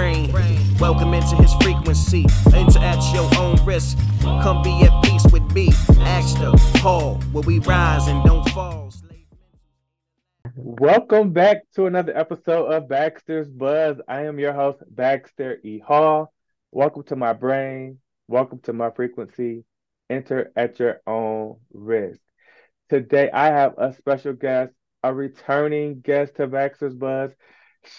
brain. Welcome into his frequency. Enter at your own risk. Come be at peace with me. Ask the Paul, where we rise and don't fall. Welcome back to another episode of Baxter's Buzz. I am your host, Baxter E. Hall. Welcome to my brain. Welcome to my frequency. Enter at your own risk. Today, I have a special guest, a returning guest to Baxter's Buzz.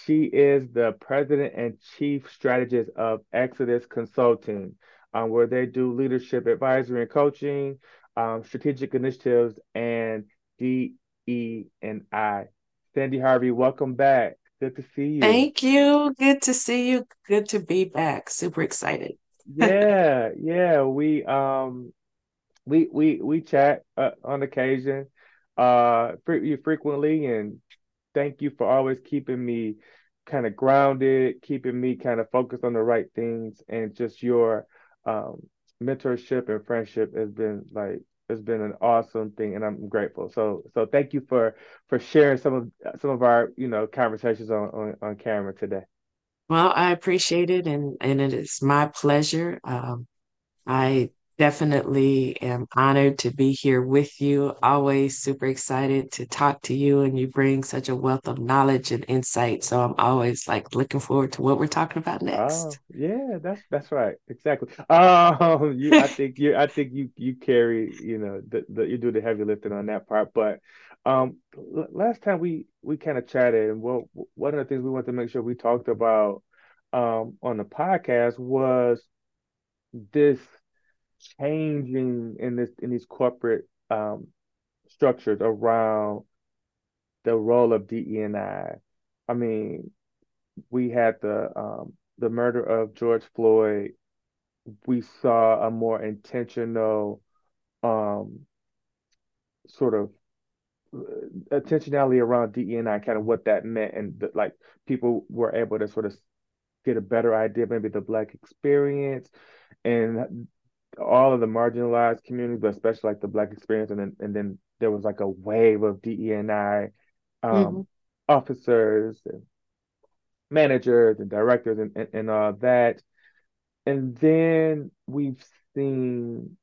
She is the president and chief strategist of Exodus Consulting, um, where they do leadership advisory and coaching, um, strategic initiatives, and DE and I. Sandy Harvey, welcome back. Good to see you. Thank you. Good to see you. Good to be back. Super excited. yeah, yeah. We um we we we chat uh, on occasion uh fre- frequently and thank you for always keeping me kind of grounded keeping me kind of focused on the right things and just your um mentorship and friendship has been like has been an awesome thing and I'm grateful. So so thank you for for sharing some of some of our you know conversations on on, on camera today. Well I appreciate it and and it is my pleasure. Um I definitely am honored to be here with you. Always super excited to talk to you, and you bring such a wealth of knowledge and insight. So I'm always like looking forward to what we're talking about next. Oh, yeah, that's that's right, exactly. Um, you, I think you, I think you, you carry, you know, the, the you do the heavy lifting on that part. But um, last time we we kind of chatted, and what one of the things we wanted to make sure we talked about um on the podcast was this changing in this in these corporate um, structures around the role of DEI. I mean, we had the um, the murder of George Floyd. We saw a more intentional um, sort of uh, intentionality around DEI, kind of what that meant, and the, like people were able to sort of get a better idea, maybe the Black experience, and all of the marginalized communities, but especially like the Black experience, and then and then there was like a wave of DEI um, mm-hmm. officers and managers and directors and, and, and all that. And then we've seen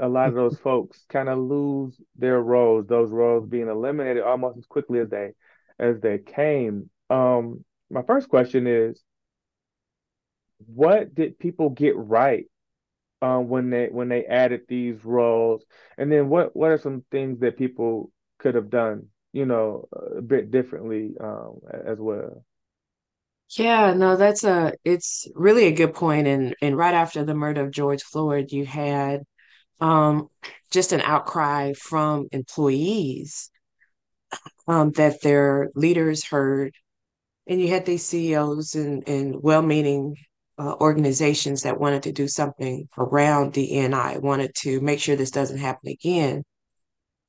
a lot of those folks kind of lose their roles, those roles being eliminated almost as quickly as they as they came. Um, my first question is, what did people get right um, when they when they added these roles, and then what what are some things that people could have done, you know, a bit differently um, as well. Yeah, no, that's a it's really a good point. And and right after the murder of George Floyd, you had um, just an outcry from employees um, that their leaders heard, and you had these CEOs and and well-meaning uh, organizations that wanted to do something around DNI, wanted to make sure this doesn't happen again.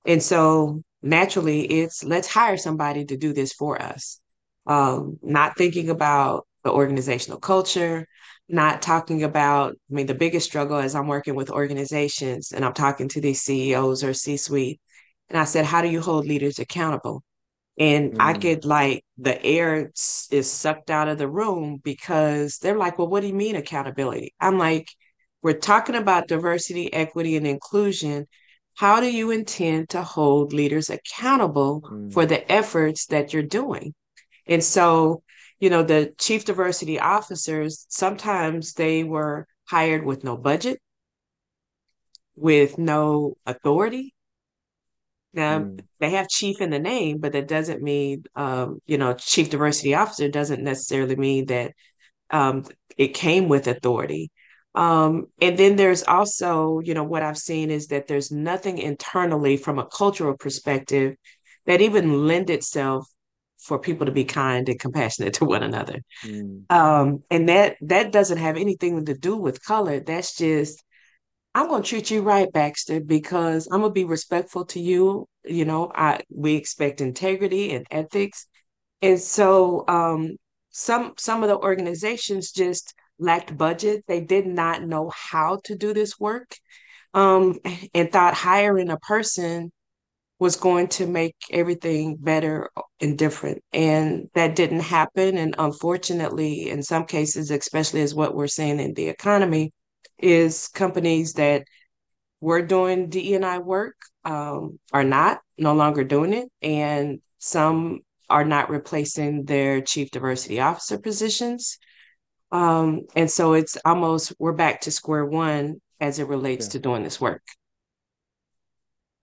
And so naturally, it's let's hire somebody to do this for us. Um, not thinking about the organizational culture, not talking about, I mean, the biggest struggle as I'm working with organizations and I'm talking to these CEOs or C suite. And I said, how do you hold leaders accountable? And mm. I get like the air is sucked out of the room because they're like, well, what do you mean accountability? I'm like, we're talking about diversity, equity, and inclusion. How do you intend to hold leaders accountable mm. for the efforts that you're doing? And so, you know, the chief diversity officers, sometimes they were hired with no budget, with no authority, now mm. they have chief in the name, but that doesn't mean, um, you know, chief diversity officer doesn't necessarily mean that um, it came with authority. Um, and then there's also, you know, what I've seen is that there's nothing internally from a cultural perspective that even lend itself for people to be kind and compassionate to one another. Mm. Um, and that that doesn't have anything to do with color. That's just I'm to treat you right, Baxter, because I'm to be respectful to you. You know, I we expect integrity and ethics, and so um, some some of the organizations just lacked budget. They did not know how to do this work, um, and thought hiring a person was going to make everything better and different. And that didn't happen. And unfortunately, in some cases, especially as what we're seeing in the economy, is companies that were doing DE&I work um, are not no longer doing it. And some are not replacing their chief diversity officer positions. Um, and so it's almost we're back to square one as it relates Yeah. to doing this work.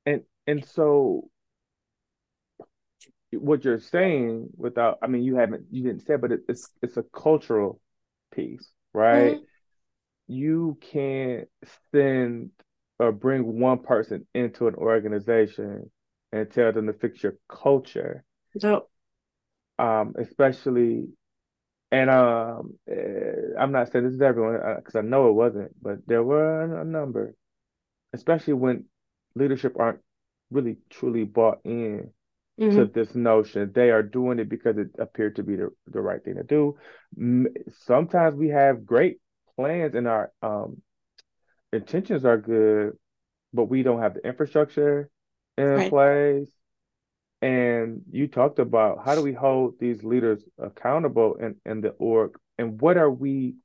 And and so what you're saying without I mean you haven't you didn't say but it, it's it's a cultural piece, right? Mhm. You can't send or bring one person into an organization and tell them to fix your culture, So, um, especially and um, eh, I'm not saying this is everyone because I know it wasn't, but there were a number, especially when leadership aren't really truly bought in to mhm, this notion. They are doing it because it appeared to be the, the right thing to do. Sometimes we have great plans and our um, intentions are good, but we don't have the infrastructure in right, place. And you talked about how do we hold these leaders accountable in, in the org, and what are we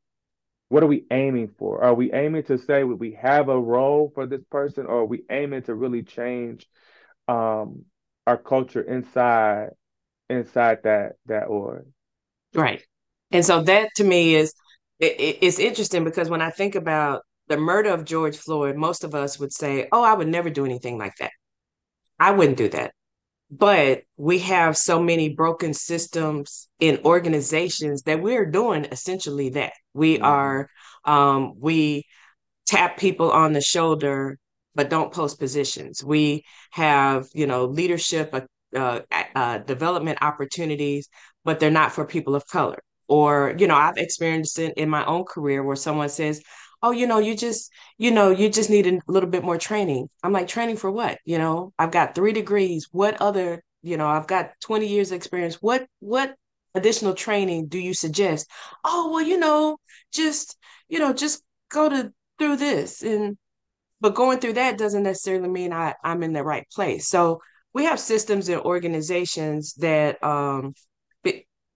what are we aiming for? Are we aiming to say we have a role for this person, or are we aiming to really change um, our culture inside inside that that org? right. And so that to me is it, it- it's interesting because when I think about the murder of George Floyd, most of us would say, "Oh, I would never do anything like that. I wouldn't do that." But we have so many broken systems in organizations that we're doing essentially that. We hmm are, um, we tap people on the shoulder, but don't post positions. We have, you know, leadership, uh, uh, uh, development opportunities, but they're not for people of color. Or, you know, I've experienced it in my own career where someone says, "Oh, you know, you just, you know, you just need a little bit more training." I'm like, "Training for what?" You know, I've got three degrees. What other, you know, I've got 20 years experience. What, what additional training do you suggest? Oh, well, you know, just, you know, just go to through this and but going through that doesn't necessarily mean I, I'm in the right place. So we have systems and organizations that um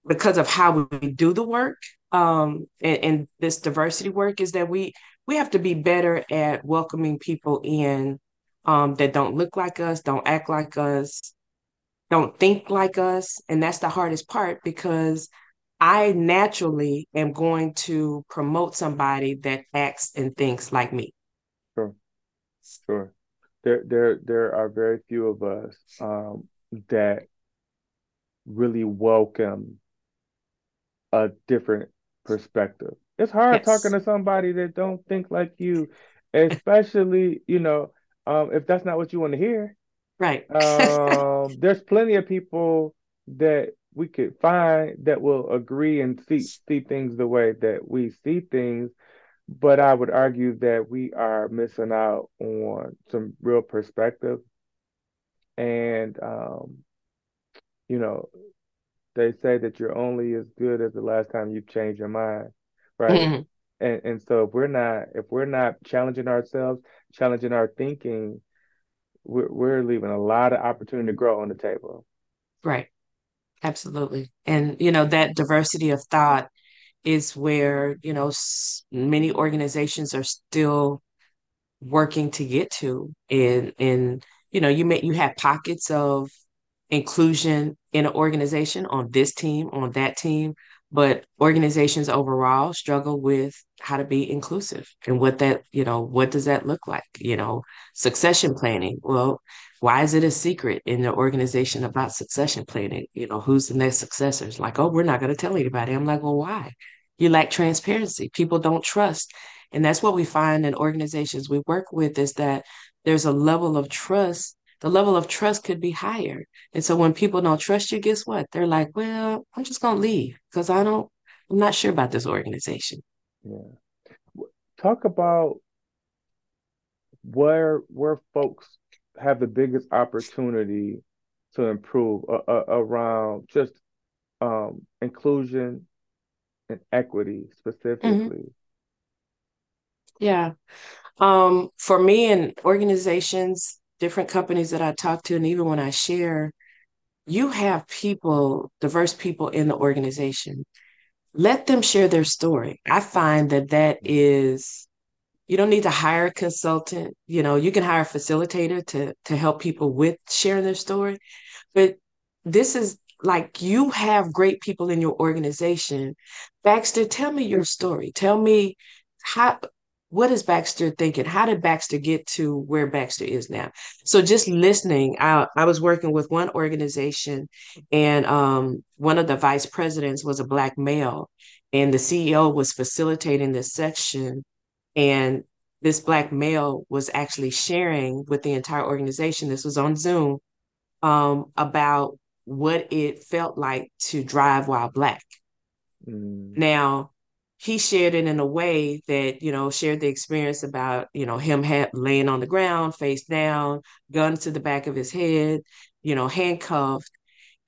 because of how we do the work um and, and this diversity work is that we we have to be better at welcoming people in um that don't look like us, don't act like us, don't think like us. And that's the hardest part because I naturally am going to promote somebody that acts and thinks like me. Sure, sure. There, there, there are very few of us um, that really welcome a different perspective. It's hard talking to somebody that don't think like you, especially, you know, um, if that's not what you want to hear. Right. Um, there's plenty of people that we could find that will agree and see see things the way that we see things, but I would argue that we are missing out on some real perspective. And um, you know, they say that you're only as good as the last time you've changed your mind, right? Mhm. And and so if we're not if we're not challenging ourselves, challenging our thinking, we're we're leaving a lot of opportunity to grow on the table. Right. Absolutely. And, you know, that diversity of thought is where, you know, s- many organizations are still working to get to. And, and, you know, you may, you have pockets of inclusion in an organization on this team, on that team, but organizations overall struggle with how to be inclusive and what that, you know, what does that look like? You know, succession planning. Well, why is it a secret in the organization about succession planning? You know, who's the next successors? Like, oh, we're not going to tell anybody. I'm like, well, why? You lack transparency. People don't trust. And that's what we find in organizations we work with is that there's a level of trust. The level of trust could be higher and so when people don't trust you, guess what? They're like, well, I'm just gonna leave because I don't, I'm not sure about this organization. Yeah. Talk about where where folks have the biggest opportunity to improve uh, uh, around just um, inclusion and equity hmm specifically. Yeah. Um, for me and organizations, different companies that I talk to, and even when I share, you have people, diverse people in the organization. Let them share their story. I find that that is, you don't need to hire a consultant. You know, you can hire a facilitator to to help people with sharing their story, but this is like you have great people in your organization. Baxter, tell me your story. Tell me how what is Baxter thinking? How did Baxter get to where Baxter is now? So just listening, I, I was working with one organization and um, one of the vice presidents was a black male and the CEO was facilitating this section and this black male was actually sharing with the entire organization, this was on Zoom, um, about what it felt like to drive while black. Mm. Now, he shared it in a way that you know shared the experience about you know him ha- laying on the ground face down gun to the back of his head you know handcuffed.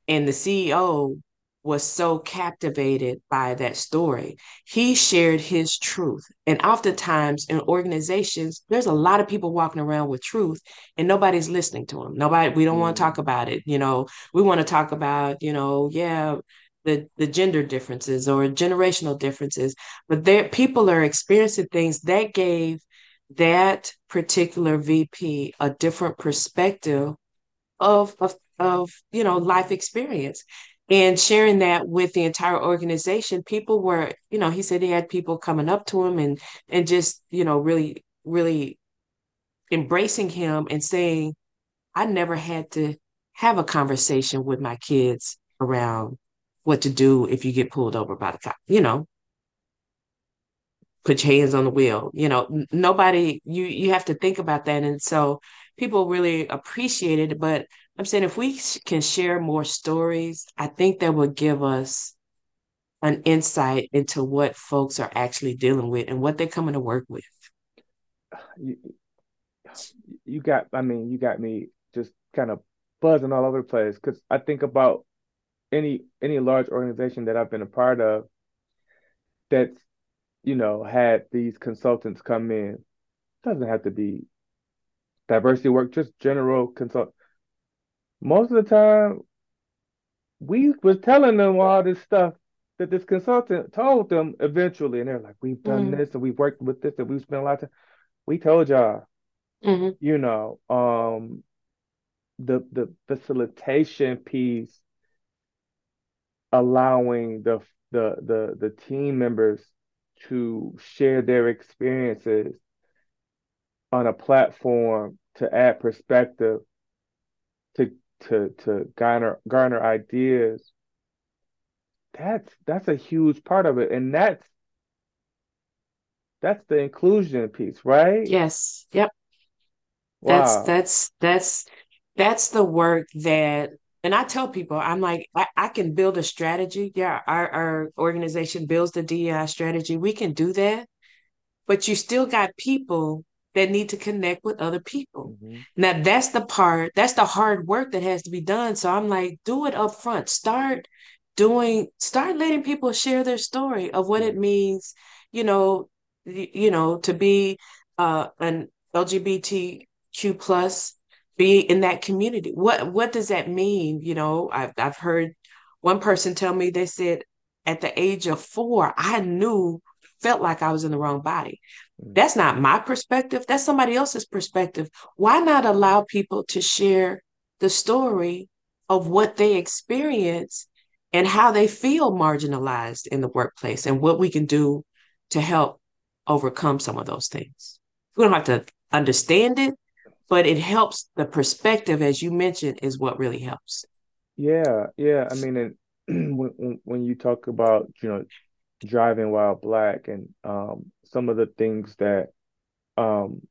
And the ceo was so captivated by that story. He shared his truth. And oftentimes in organizations there's a lot of people walking around with truth and nobody's listening to them nobody we don't mm. want to talk about it you know. We want to talk about you know yeah the, the gender differences or generational differences, but there people are experiencing things that gave that particular VP a different perspective of, of, of you know life experience. And sharing that with the entire organization people were you know he said he had people coming up to him and and just you know really really embracing him and saying i never had to have a conversation with my kids around what to do if you get pulled over by the cop. You know, put your hands on the wheel. You know, nobody. You you have to think about that, and so people really appreciate it. But I'm saying if we can share more stories, I think that would give us an insight into what folks are actually dealing with and what they're coming to work with. You, you got, I mean, you got me just kind of buzzing all over the place because I think about any any large organization that I've been a part of that's you know had these consultants come in doesn't have to be diversity work just general consult most of the time we was telling them all this stuff that this consultant told them eventually and they're like we've done mm-hmm. this and we've worked with this and we've spent a lot of time we told y'all mm-hmm. you know um the the facilitation piece allowing the the the the team members to share their experiences on a platform to add perspective to to to garner garner ideas. That's that's a huge part of it. And that's that's the inclusion piece right? Yes. Yep. Wow. that's that's that's that's the work that and I tell people, I'm like, I, I, can build a strategy. Yeah, our, our organization builds the DEI strategy. We can do that. But you still got people that need to connect with other people. Mm-hmm. Now that's the part, that's the hard work that has to be done. So I'm like, do it up front. Start doing, start letting people share their story of what it means, you know, you know, to be uh, an LGBTQ plus be in that community. What what does that mean? You know, I've I've heard one person tell me they said at the age of four, I knew felt like I was in the wrong body. Mm. That's not my perspective. That's somebody else's perspective. Why not allow people to share the story of what they experience and how they feel marginalized in the workplace and what we can do to help overcome some of those things? We don't have to understand it, but it helps the perspective, as you mentioned, is what really helps. Yeah, yeah. I mean, and when when you talk about you know driving while black and um, some of the things that um,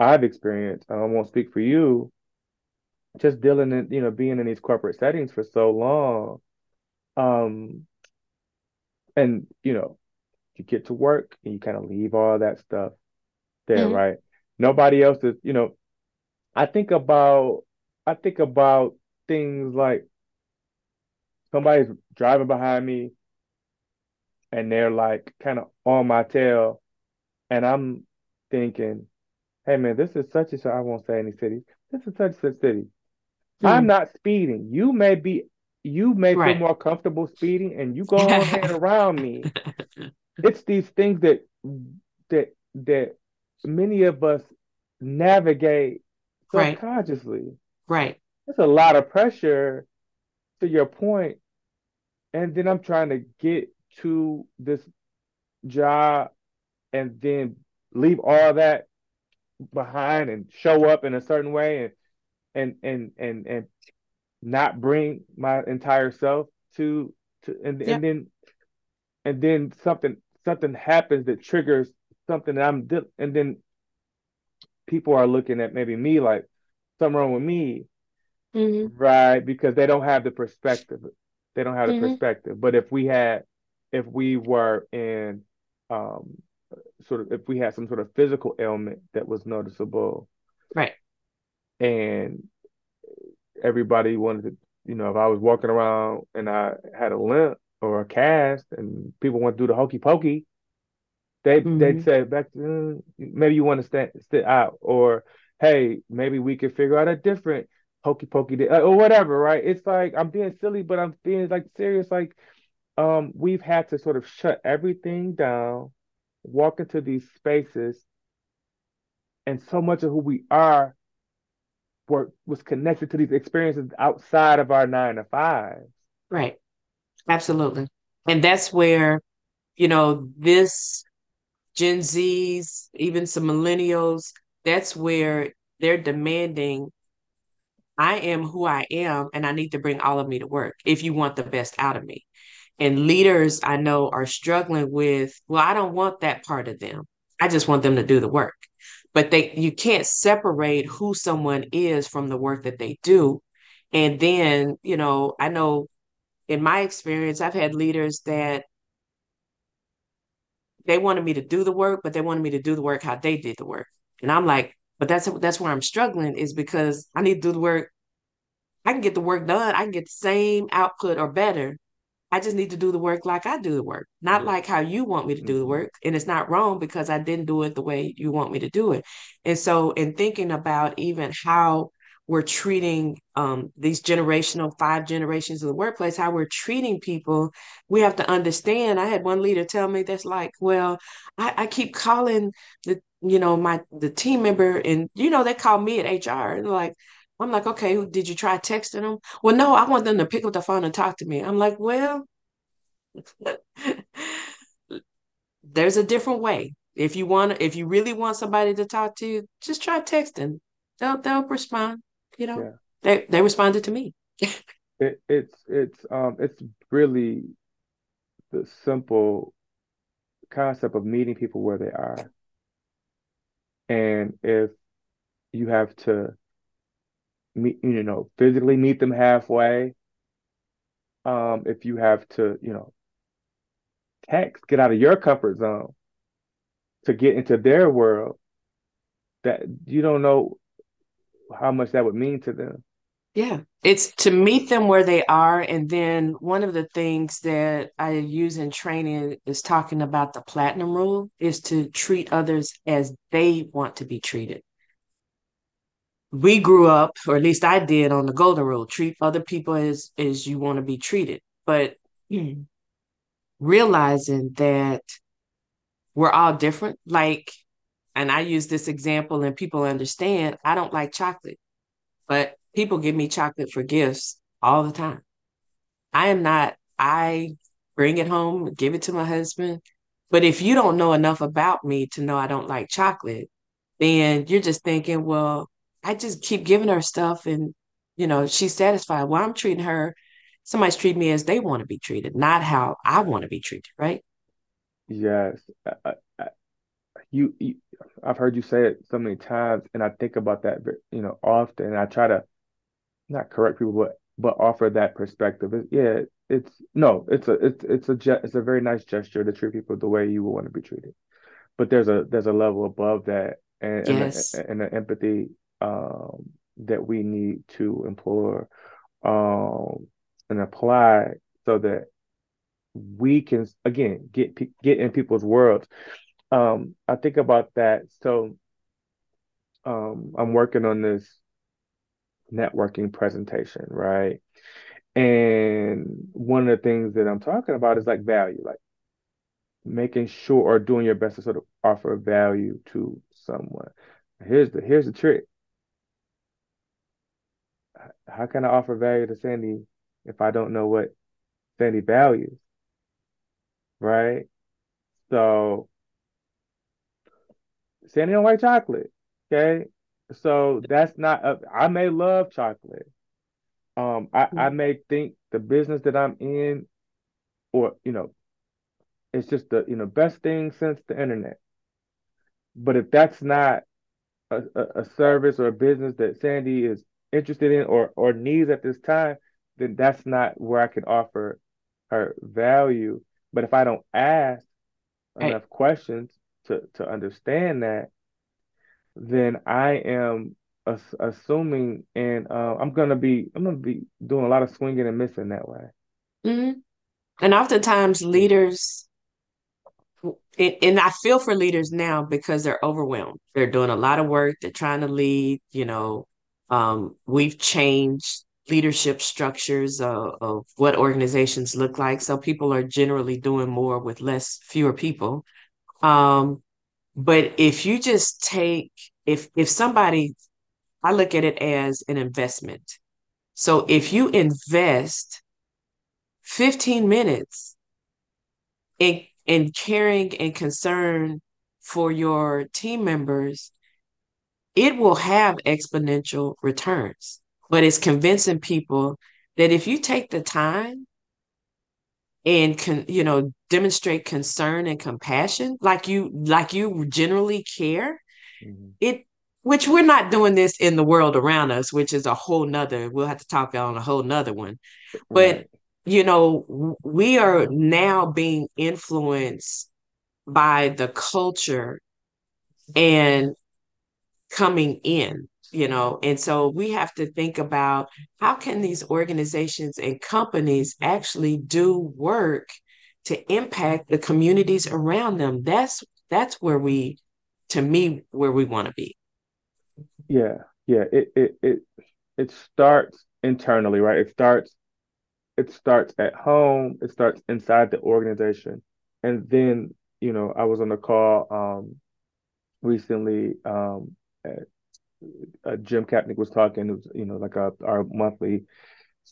I've experienced, I won't speak for you. Just dealing in, you know, being in these corporate settings for so long, um, and you know, you get to work and you kind of leave all that stuff there, mm-hmm. right? Nobody else is, you know, I think about I think about things like somebody's driving behind me and they're like kind of on my tail and I'm thinking hey man, this is such and such. I won't say any cities. This is such and such city. I'm Mm, not speeding. You may be, you may feel more comfortable speeding, and you go on ahead around me. It's these things that that that many of us navigate Right, subconsciously. right. It's a lot of pressure to your point, and then I'm trying to get to this job and then leave all that behind and show up in a certain way and and and and and not bring my entire self to to and and then and then something something happens that triggers something that I'm and then people are looking at maybe me like something wrong with me, hmm right? Because they don't have the perspective. They don't have the hmm perspective. But if we had if we were in um sort of if we had some sort of physical ailment that was noticeable Right. and everybody wanted to, you know, if I was walking around and I had a limp or a cast and people went through the hokey pokey, they they'd hmm say back to, maybe you want to stand sit out or hey, maybe we could figure out a different hokey pokey day, or whatever, right? It's like I'm being silly, but I'm being like serious. Like um, we've had to sort of shut everything down, walk into these spaces, and so much of who we are were was connected to these experiences outside of our nine to five. Right. Absolutely. And that's where, you know, this Gen Zs, even some millennials, that's where they're demanding, I am who I am, and I need to bring all of me to work if you want the best out of me. And leaders I know are struggling with, well, I don't want that part of them. I just want them to do the work. But they you can't separate who someone is from the work that they do. And then, you know, I know in my experience, I've had leaders that they wanted me to do the work, but they wanted me to do the work how they did the work. And I'm like, but that's that's where I'm struggling is because I need to do the work. I can get the work done. I can get the same output or better. I just need to do the work like I do the work, not Yeah. like how you want me to do the hmm work. And it's not wrong because I didn't do it the way you want me to do it. And so, in thinking about even how we're treating um, these generational five generations of the workplace, how we're treating people, we have to understand. I had one leader tell me that's like, well, I, I keep calling the you know my the team member, and you know they call me at HR, and like. I'm like, okay, did you try texting them? Well, no, I want them to pick up the phone and talk to me. I'm like, well, there's a different way. If you want, if you really want somebody to talk to you, just try texting. They'll they'll respond. You know, Yeah. they they responded to me. It, it's it's um it's really the simple concept of meeting people where they are. And if you have to meet, you know, physically meet them halfway, um, if you have to, you know, text, get out of your comfort zone to get into their world, that you don't know how much that would mean to them. Yeah, it's to meet them where they are. And then one of the things that I use in training is talking about the platinum rule is to treat others as they want to be treated. We grew up, or at least I did, on the golden rule, treat other people as as you want to be treated. But mm, realizing that we're all different, like, and I use this example and people understand, I don't like chocolate, but people give me chocolate for gifts all the time. I am not, I bring it home, give it to my husband. But if you don't know enough about me to know I don't like chocolate, then you're just thinking, well, I just keep giving her stuff and, you know, she's satisfied. Well, I'm treating her, somebody's treating me as they want to be treated, not how I want to be treated, right? Yes, I, I, you, you, I've heard you say it so many times, and I think about that, you know, often. And I try to not correct people, but but offer that perspective. It, yeah, it's no, it's a it's it's a ge- it's a very nice gesture to treat people the way you would want to be treated. But there's a there's a level above that, and and Yes. and the empathy um that we need to implore um and apply so that we can again get get in people's worlds. Um, I think about that. So um, I'm working on this networking presentation, right? And one of the things that I'm talking about is like value, like making sure or doing your best to sort of offer value to someone. Here's the here's the trick. How can I offer value to Sandy if I don't know what Sandy values? Right? So Sandy don't like chocolate. Okay. So that's not a, I may love chocolate. Um, I, I may think the business that I'm in, or you know, it's just the you know best thing since the internet. But if that's not a, a, a service or a business that Sandy is interested in or or needs at this time, then that's not where I can offer her value. But if I don't ask enough questions to to understand that, then I am ass- assuming, and uh, I'm gonna be I'm gonna be doing a lot of swinging and missing that way. Mhm. And oftentimes leaders, and, I feel for leaders now because they're overwhelmed. They're doing a lot of work. They're trying to lead. You know, um, we've changed leadership structures of, of what organizations look like. So people are generally doing more with less, fewer people. Um, but if you just take, if if somebody, I look at it as an investment. So if you invest 15 minutes in in caring and concern for your team members, it will have exponential returns. But it's convincing people that if you take the time and can, you know, demonstrate concern and compassion, like you like you generally care, Mhm. it which we're not doing this in the world around us, which is a whole nother, we'll have to talk on a whole nother one. But Right. you know, we are now being influenced by the culture and coming in, you know, and so we have to think about how can these organizations and companies actually do work to impact the communities around them. That's that's where we, to me, where we want to be. Yeah. Yeah. It it it it starts internally, right? It starts it starts at home. It starts inside the organization, and then you know I was on a call um recently um. uh, Jim Kapnick was talking, it was, you know, like a, our monthly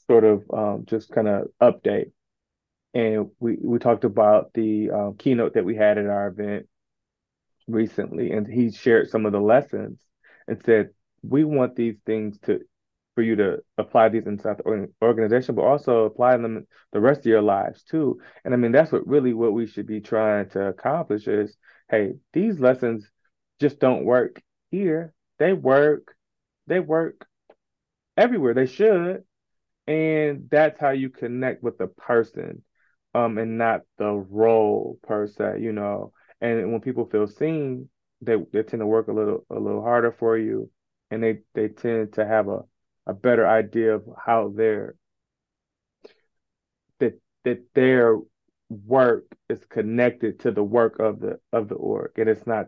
sort of um, just kind of update. And we, we talked about the um, keynote that we had at our event recently, and he shared some of the lessons and said, we want these things to for you to apply these inside the organization, but also apply them the rest of your lives too. And I mean, that's what really what we should be trying to accomplish is, hey, these lessons just don't work here. They work, they work everywhere. They should. And that's how you connect with the person, um, and not the role per se, you know. And when people feel seen, they they tend to work a little a little harder for you, and they they tend to have a a better idea of how their that that their work is connected to the work of the of the org, and it's not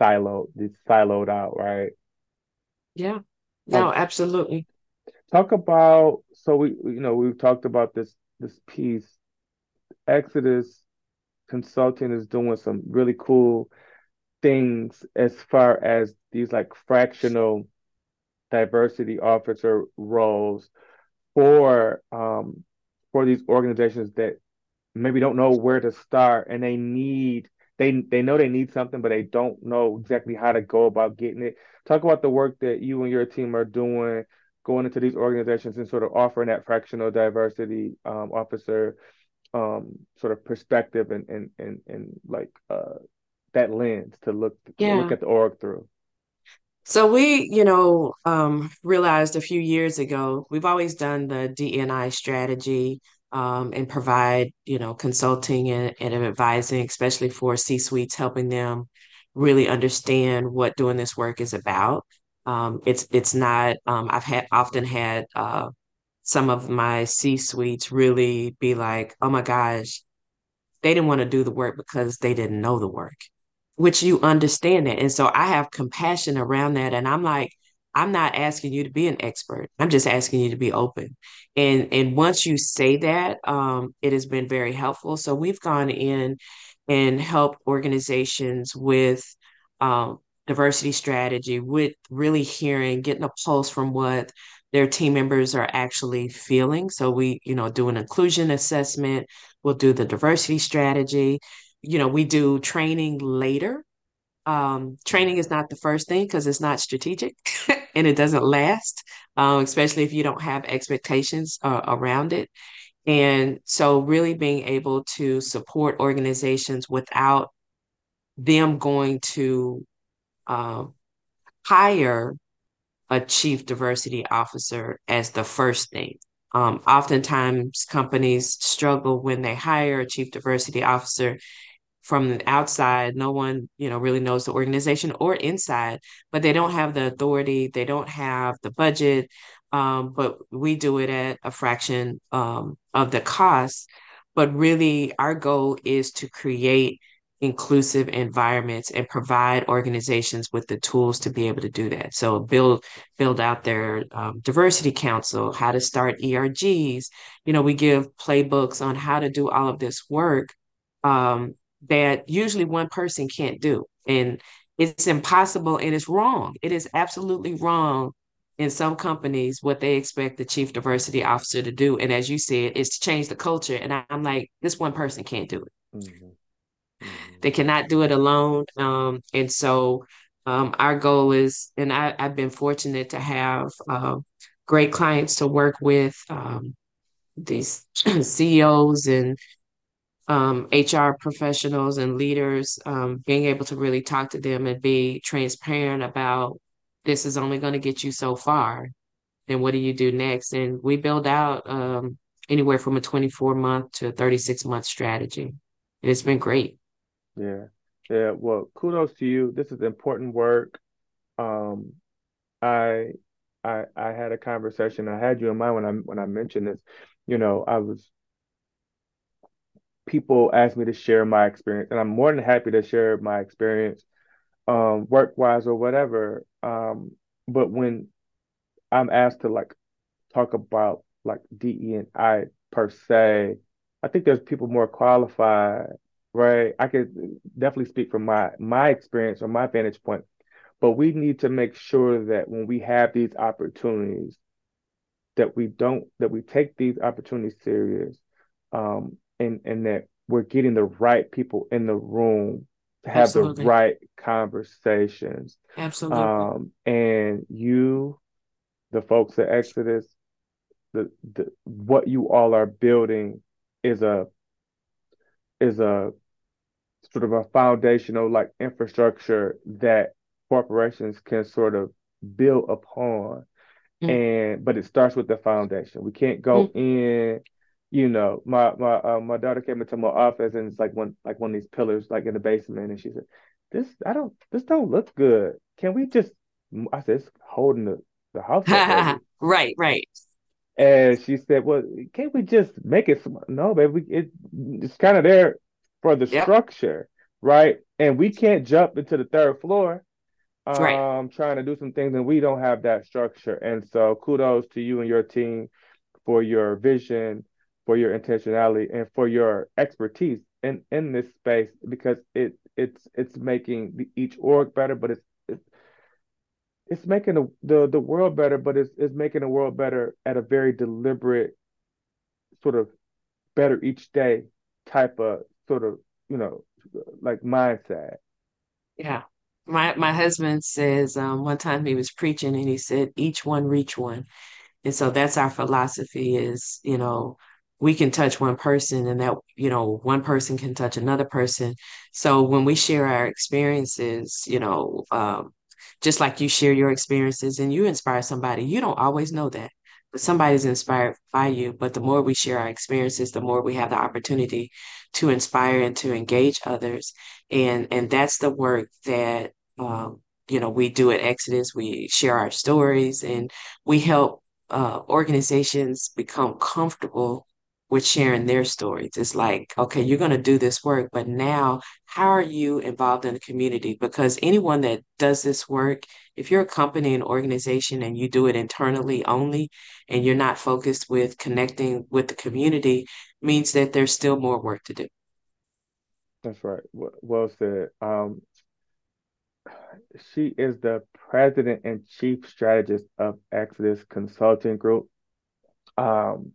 siloed, it's siloed out, right? Yeah. Um, No, absolutely. talk about so we you know we've talked about this this piece. Exodus Consulting is doing some really cool things as far as these like fractional diversity officer roles for um for these organizations that maybe don't know where to start and they need they they know they need something but they don't know exactly how to go about getting it. Talk about the work that you and your team are doing going into these organizations and sort of offering that fractional diversity um, officer um, sort of perspective and and and, and like uh, that lens to look look at the org through. So we, you know, um, realized a few years ago, we've always done the DNI strategy, um, and provide, you know, consulting and, and advising, especially for C-suites, helping them really understand what doing this work is about. Um, it's it's not, um, I've had often had uh, some of my C-suites really be like, oh my gosh, they didn't want to do the work because they didn't know the work. which you understand that. And so I have compassion around that. And I'm like, I'm not asking you to be an expert. I'm just asking you to be open. And and once you say that, um, it has been very helpful. So we've gone in and helped organizations with um, diversity strategy, with really hearing, getting a pulse from what their team members are actually feeling. So we, you know, do an inclusion assessment, we'll do the diversity strategy. You know, we do training later. Um, training is not the first thing because it's not strategic and it doesn't last, um, especially if you don't have expectations uh, around it. And so, really being able to support organizations without them going to um, hire a chief diversity officer as the first thing. Um, oftentimes, companies struggle when they hire a chief diversity officer from the outside. No one, you know, really knows the organization or inside, but they don't have the authority. They don't have the budget. Um, but we do it at a fraction um, of the cost. But really, our goal is to create inclusive environments and provide organizations with the tools to be able to do that. So build build out their um, diversity council, how to start ERGs. You know, we give playbooks on how to do all of this work um, that usually one person can't do, and it's impossible and it's wrong. It is absolutely wrong in some companies what they expect the chief diversity officer to do and as you said is to change the culture and i'm like this one person can't do it mm-hmm. They cannot do it alone. Um, and so um, our goal is, and I, have been fortunate to have uh, great clients to work with um, these CEOs and um, HR professionals and leaders, um, being able to really talk to them and be transparent about this is only going to get you so far. And what do you do next? And we build out um, anywhere from a 24 month to a 36 month strategy. And it's been great. Yeah. Yeah. Well, kudos to you. This is important work. Um, I I I had a conversation. I had you in mind when I when I mentioned this. You know, I was people asked me to share my experience, and I'm more than happy to share my experience, um, work wise or whatever. Um, but when I'm asked to like talk about like DE and I per se, I think there's people more qualified right? I could definitely speak from my my experience or my vantage point, but we need to make sure that when we have these opportunities, that we don't that we take these opportunities serious, um, and and that we're getting the right people in the room to have Absolutely. the right conversations. Absolutely. Um, and you, the folks at Exodus, the, the what you all are building is a is a sort of a foundational like infrastructure that corporations can sort of build upon. Mm-hmm. And but it starts with the foundation. We can't go mm-hmm. in, you know, my my uh, my daughter came into my office and it's like one like one of these pillars like in the basement and she said, This I don't this don't look good. Can we just I said it's holding the, the house. right, right. And she said, "Well, can't we just make it? No, baby, it, it's kind of there for the yep. structure, right? And we can't jump into the third floor, um, right. trying to do some things, and we don't have that structure. And so, kudos to you and your team for your vision, for your intentionality, and for your expertise in in this space because it it's it's making the, each org better, but it's it's making the, the the world better, but it's it's making the world better at a very deliberate, sort of better each day type of sort of you know like mindset. Yeah. My my husband says um, one time he was preaching and he said each one reach one. And so that's our philosophy is, you know, we can touch one person and that, you know, one person can touch another person. So when we share our experiences, you know, um, just like you share your experiences and you inspire somebody, you don't always know that, somebody's inspired by you. But the more we share our experiences, the more we have the opportunity to inspire and to engage others. And and that's the work that um, you know we do at Exodus. We share our stories and we help uh, organizations become comfortable with sharing their stories. It's like, okay, you're going to do this work, but now how are you involved in the community? Because anyone that does this work, if you're a company and organization and you do it internally only and you're not focused with connecting with the community, means that there's still more work to do. That's right. Well said. Um, she is the president and chief strategist of Exodus Consulting Group. Um,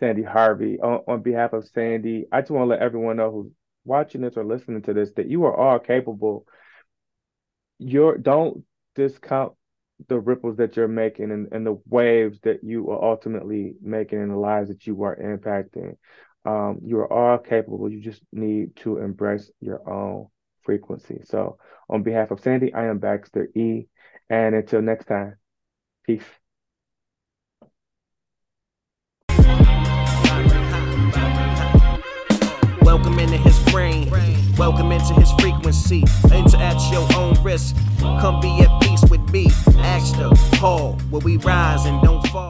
Sandy Harvey. On, on behalf of Sandy, I just want to let everyone know who's watching this or listening to this that you are all capable. You're don't discount the ripples that you're making and, and the waves that you are ultimately making in the lives that you are impacting. Um, you are all capable. You just need to embrace your own frequency. So, on behalf of Sandy, I am Baxter E. And until next time, peace. Welcome into his frequency. Enter at your own risk. Come be at peace with me. Ask the Paul, where we rise and don't fall.